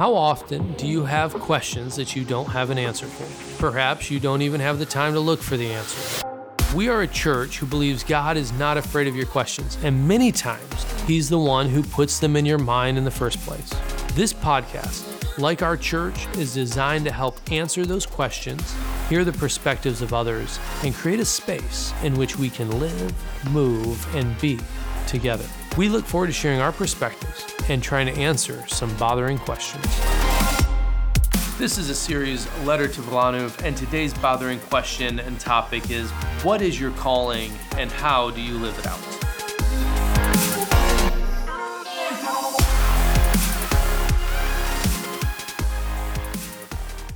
How often do you have questions that you don't have an answer for? Perhaps you don't even have the time to look for the answer. We are a church who believes God is not afraid of your questions, and many times He's the one who puts them in your mind in the first place. This podcast, like our church, is designed to help answer those questions, hear the perspectives of others, and create a space in which we can live, move, and be together. We look forward to sharing our perspectives and trying to answer some bothering questions. This is a series, Letter to Wilanów, and today's bothering question and topic is What is your calling and how do you live it out?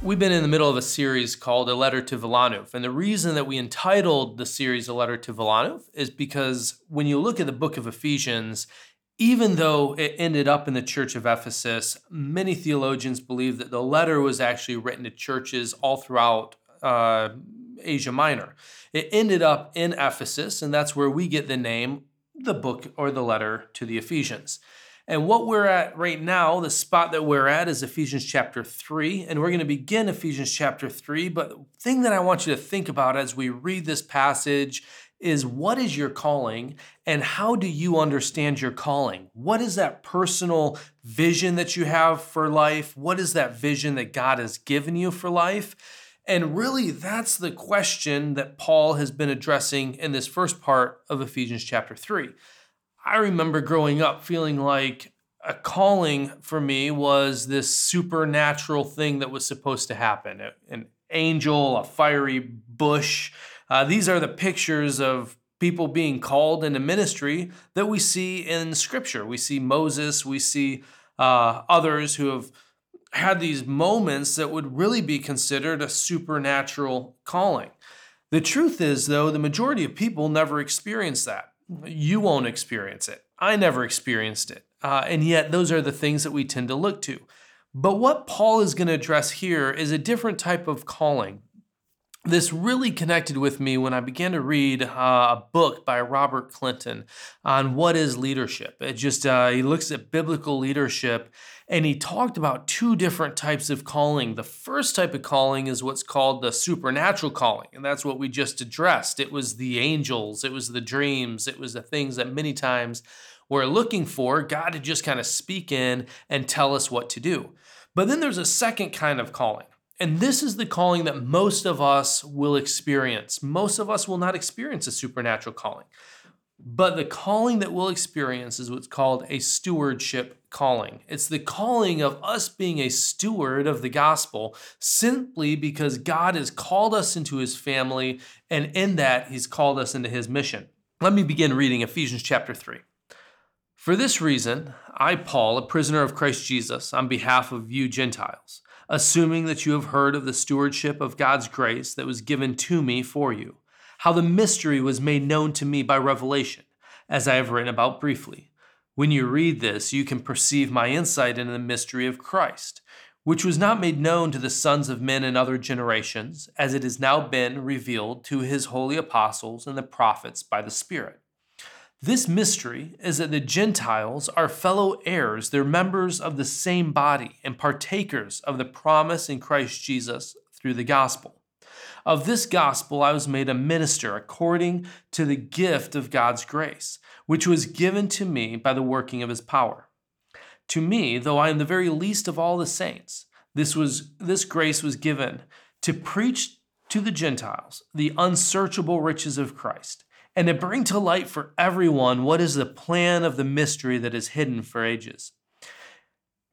We've been in the middle of a series called A Letter to Wilanów. And the reason that we entitled the series A Letter to Wilanów is because when you look at the book of Ephesians, even though it ended up in the church of Ephesus, many theologians believe that the letter was actually written to churches all throughout uh, Asia Minor. It ended up in Ephesus, and that's where we get the name, the book or the letter to the Ephesians. And what we're at right now, the spot that we're at is Ephesians chapter 3. And we're going to begin Ephesians chapter 3. But the thing that I want you to think about as we read this passage is what is your calling and how do you understand your calling? What is that personal vision that you have for life? What is that vision that God has given you for life? And really, that's the question that Paul has been addressing in this first part of Ephesians chapter 3. I remember growing up feeling like a calling for me was this supernatural thing that was supposed to happen an angel, a fiery bush uh, these are the pictures of people being called into ministry that we see in Scripture. We see Moses, we see uh, others who have had these moments that would really be considered a supernatural calling. The truth is, though, the majority of people never experience that. You won't experience it. I never experienced it. Uh, and yet, those are the things that we tend to look to. But what Paul is going to address here is a different type of calling this really connected with me when I began to read uh, a book by Robert Clinton on what is leadership. It just uh, he looks at biblical leadership, and he talked about two different types of calling. The first type of calling is what's called the supernatural calling, and that's what we just addressed. It was the angels, it was the dreams, it was the things that many times we're looking for God to just kind of speak in and tell us what to do. But then there's a second kind of calling. And this is the calling that most of us will experience. Most of us will not experience a supernatural calling. But the calling that we'll experience is what's called a stewardship calling. It's the calling of us being a steward of the gospel simply because God has called us into his family, and in that, he's called us into his mission. Let me begin reading Ephesians chapter 3. For this reason, I, Paul, a prisoner of Christ Jesus, on behalf of you Gentiles, assuming that you have heard of the stewardship of God's grace that was given to me for you, how the mystery was made known to me by revelation, as I have written about briefly. When you read this, you can perceive my insight into the mystery of Christ, which was not made known to the sons of men in other generations, as it has now been revealed to his holy apostles and the prophets by the Spirit this mystery is that the Gentiles are fellow heirs, they're members of the same body and partakers of the promise in Christ Jesus through the gospel. Of this gospel I was made a minister according to the gift of God's grace, which was given to me by the working of his power. To me, though I am the very least of all the saints, this was this grace was given to preach to the Gentiles the unsearchable riches of Christ and to bring to light for everyone what is the plan of the mystery that is hidden for ages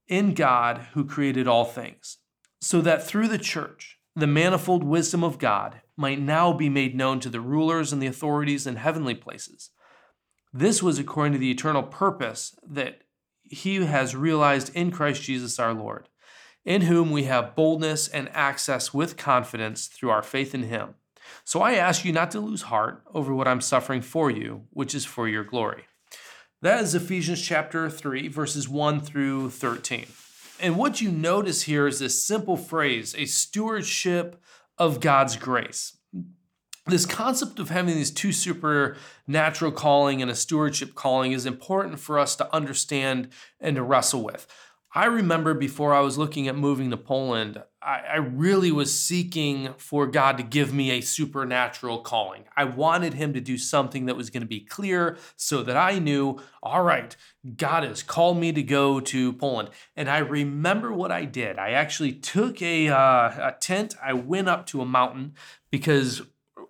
in God who created all things, so that through the church, the manifold wisdom of God might now be made known to the rulers and the authorities in heavenly places. This was according to the eternal purpose that he has realized in Christ Jesus our Lord, in whom we have boldness and access with confidence through our faith in him. So I ask you not to lose heart over what I'm suffering for you, which is for your glory. That is Ephesians chapter 3, verses 1 through 13. And what you notice here is this simple phrase a stewardship of God's grace. This concept of having these two supernatural calling and a stewardship calling is important for us to understand and to wrestle with. I remember before I was looking at moving to Poland, I, really was seeking for God to give me a supernatural calling. I wanted Him to do something that was going to be clear so that I knew, all right, God has called me to go to Poland. And I remember what I did. I actually took a, uh, a tent, I went up to a mountain because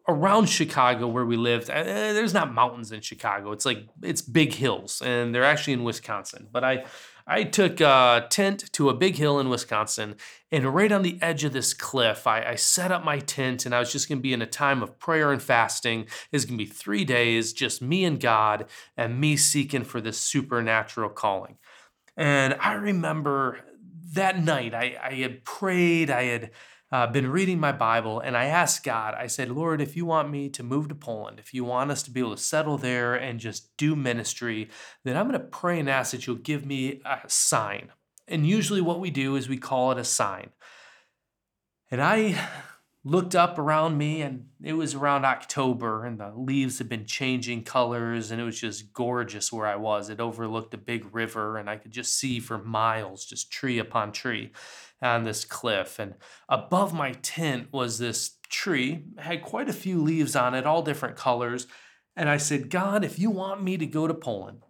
around Chicago where we lived, uh, there's not mountains in Chicago. It's like, it's big hills, and they're actually in Wisconsin. But I, I took a tent to a big hill in Wisconsin, and right on the edge of this cliff, I, I set up my tent, and I was just going to be in a time of prayer and fasting. It's going to be three days, just me and God, and me seeking for this supernatural calling. And I remember that night, I, I had prayed, I had uh, been reading my Bible and I asked God, I said, Lord, if you want me to move to Poland, if you want us to be able to settle there and just do ministry, then I'm going to pray and ask that you'll give me a sign. And usually what we do is we call it a sign. And I looked up around me and it was around October and the leaves had been changing colors and it was just gorgeous where I was. It overlooked a big river and I could just see for miles just tree upon tree on this cliff. And above my tent was this tree, it had quite a few leaves on it, all different colors. And I said, God, if you want me to go to Poland,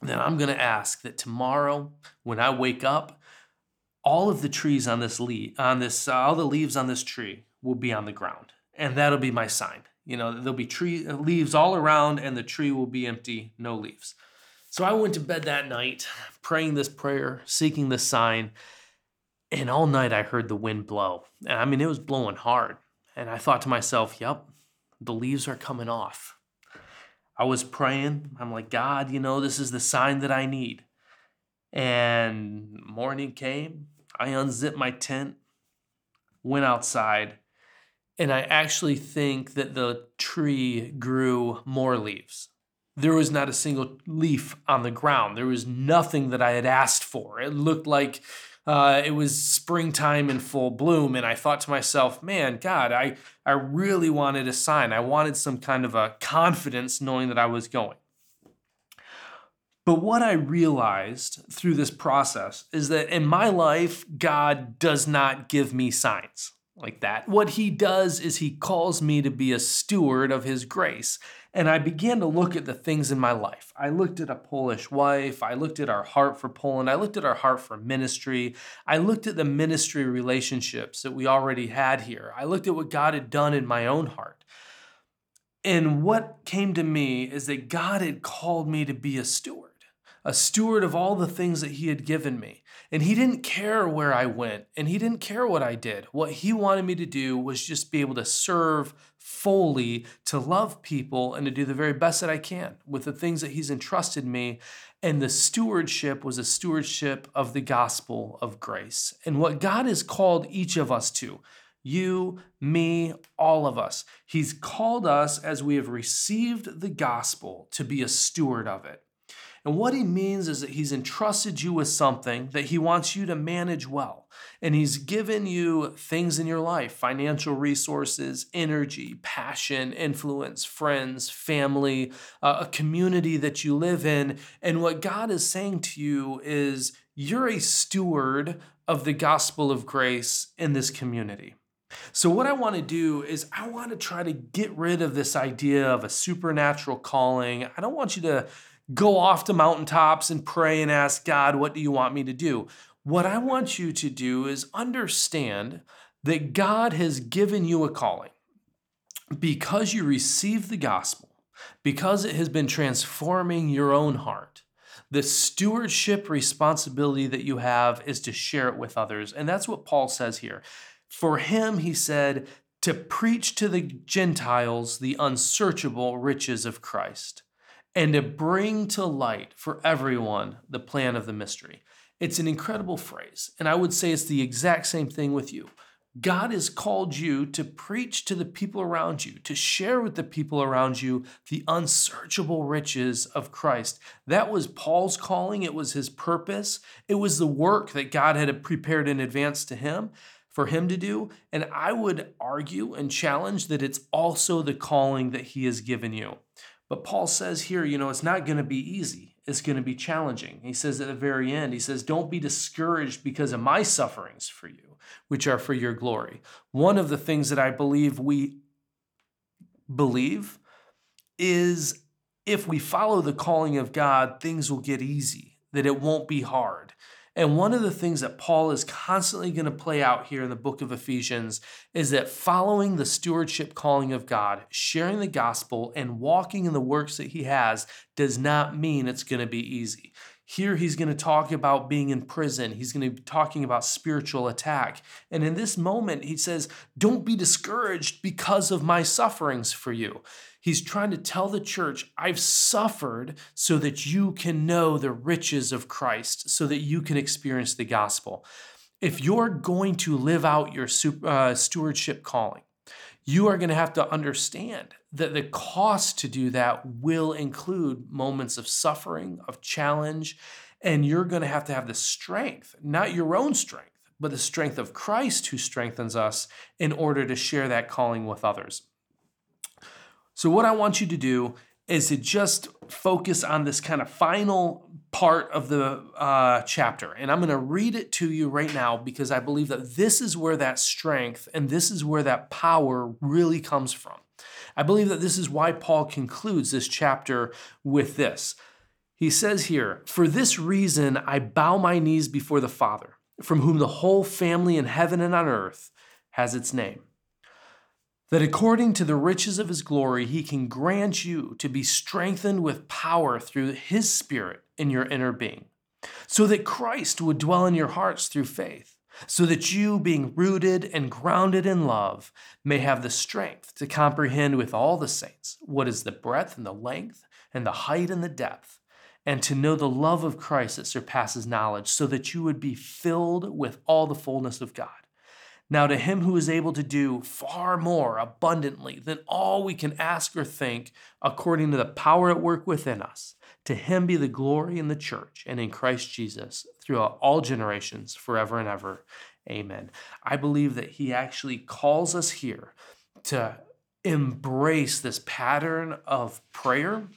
then I'm going to ask that tomorrow when I wake up, all of the trees on this leaf, on this, uh, all the leaves on this tree will be on the ground, and that'll be my sign. You know, there'll be tree leaves all around, and the tree will be empty, no leaves. So I went to bed that night, praying this prayer, seeking this sign, and all night I heard the wind blow. And I mean, it was blowing hard. And I thought to myself, yep, the leaves are coming off. I was praying. I'm like, God, you know, this is the sign that I need. And morning came. I unzipped my tent, went outside, and I actually think that the tree grew more leaves. There was not a single leaf on the ground. There was nothing that I had asked for. It looked like uh, it was springtime in full bloom, and I thought to myself, man, God, I, I really wanted a sign. I wanted some kind of a confidence knowing that I was going. But what I realized through this process is that in my life, God does not give me signs like that. What he does is he calls me to be a steward of his grace. And I began to look at the things in my life. I looked at a Polish wife. I looked at our heart for Poland. I looked at our heart for ministry. I looked at the ministry relationships that we already had here. I looked at what God had done in my own heart. And what came to me is that God had called me to be a steward a steward of all the things that he had given me. And he didn't care where I went and he didn't care what I did. What he wanted me to do was just be able to serve fully, to love people, and to do the very best that I can with the things that he's entrusted me. And the stewardship was a stewardship of the gospel of grace. And what God has called each of us to, you, me, all of us. He's called us as we have received the gospel to be a steward of it. And what he means is that he's entrusted you with something that he wants you to manage well. And he's given you things in your life financial resources, energy, passion, influence, friends, family, uh, a community that you live in. And what God is saying to you is you're a steward of the gospel of grace in this community. So, what I want to do is, I want to try to get rid of this idea of a supernatural calling. I don't want you to go off to mountaintops and pray and ask God, what do you want me to do? What I want you to do is understand that God has given you a calling because you received the gospel, because it has been transforming your own heart. The stewardship responsibility that you have is to share it with others. And that's what Paul says here. For him, he said, to preach to the Gentiles the unsearchable riches of Christ and to bring to light for everyone the plan of the mystery. It's an incredible phrase. And I would say it's the exact same thing with you. God has called you to preach to the people around you, to share with the people around you the unsearchable riches of Christ. That was Paul's calling, it was his purpose, it was the work that God had prepared in advance to him for him to do. And I would argue and challenge that it's also the calling that he has given you. But Paul says here, you know, it's not going to be easy. It's going to be challenging. He says at the very end, he says, Don't be discouraged because of my sufferings for you, which are for your glory. One of the things that I believe we believe is if we follow the calling of God, things will get easy, that it won't be hard. And one of the things that Paul is constantly going to play out here in the book of Ephesians is that following the stewardship calling of God, sharing the gospel, and walking in the works that he has does not mean it's going to be easy. Here he's going to talk about being in prison. He's going to be talking about spiritual attack. And in this moment, he says, Don't be discouraged because of my sufferings for you. He's trying to tell the church, I've suffered so that you can know the riches of Christ, so that you can experience the gospel. If you're going to live out your uh, stewardship calling, you are going to have to understand that the cost to do that will include moments of suffering, of challenge, and you're going to have to have the strength, not your own strength, but the strength of Christ who strengthens us in order to share that calling with others. So, what I want you to do is to just focus on this kind of final part of the uh, chapter. And I'm going to read it to you right now because I believe that this is where that strength and this is where that power really comes from. I believe that this is why Paul concludes this chapter with this. He says here, For this reason I bow my knees before the Father, from whom the whole family in heaven and on earth has its name that according to the riches of his glory, he can grant you to be strengthened with power through his Spirit in your inner being, so that Christ would dwell in your hearts through faith, so that you, being rooted and grounded in love, may have the strength to comprehend with all the saints what is the breadth and the length and the height and the depth, and to know the love of Christ that surpasses knowledge, so that you would be filled with all the fullness of God. Now, to him who is able to do far more abundantly than all we can ask or think, according to the power at work within us, to him be the glory in the church and in Christ Jesus throughout all generations, forever and ever. Amen. I believe that he actually calls us here to embrace this pattern of prayer.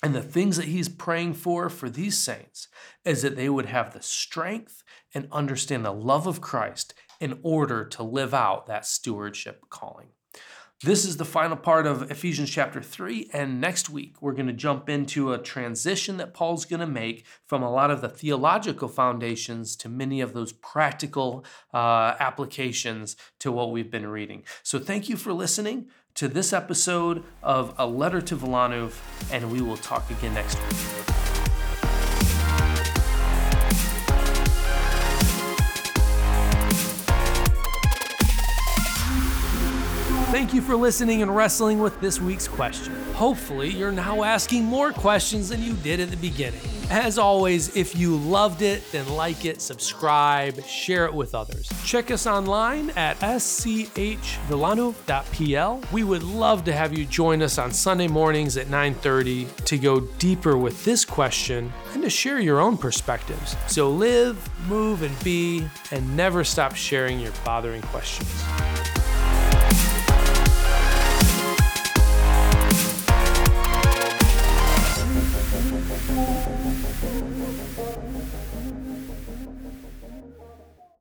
And the things that he's praying for for these saints is that they would have the strength and understand the love of Christ in order to live out that stewardship calling. This is the final part of Ephesians chapter 3, and next week we're going to jump into a transition that Paul's going to make from a lot of the theological foundations to many of those practical uh, applications to what we've been reading. So, thank you for listening to this episode of A Letter to Wilanów, and we will talk again next week. Thank you for listening and wrestling with this week's question. Hopefully, you're now asking more questions than you did at the beginning. As always, if you loved it, then like it, subscribe, share it with others. Check us online at schwilanów.pl. We would love to have you join us on Sunday mornings at 9:30 to go deeper with this question and to share your own perspectives. So live, move, and be, and never stop sharing your bothering questions.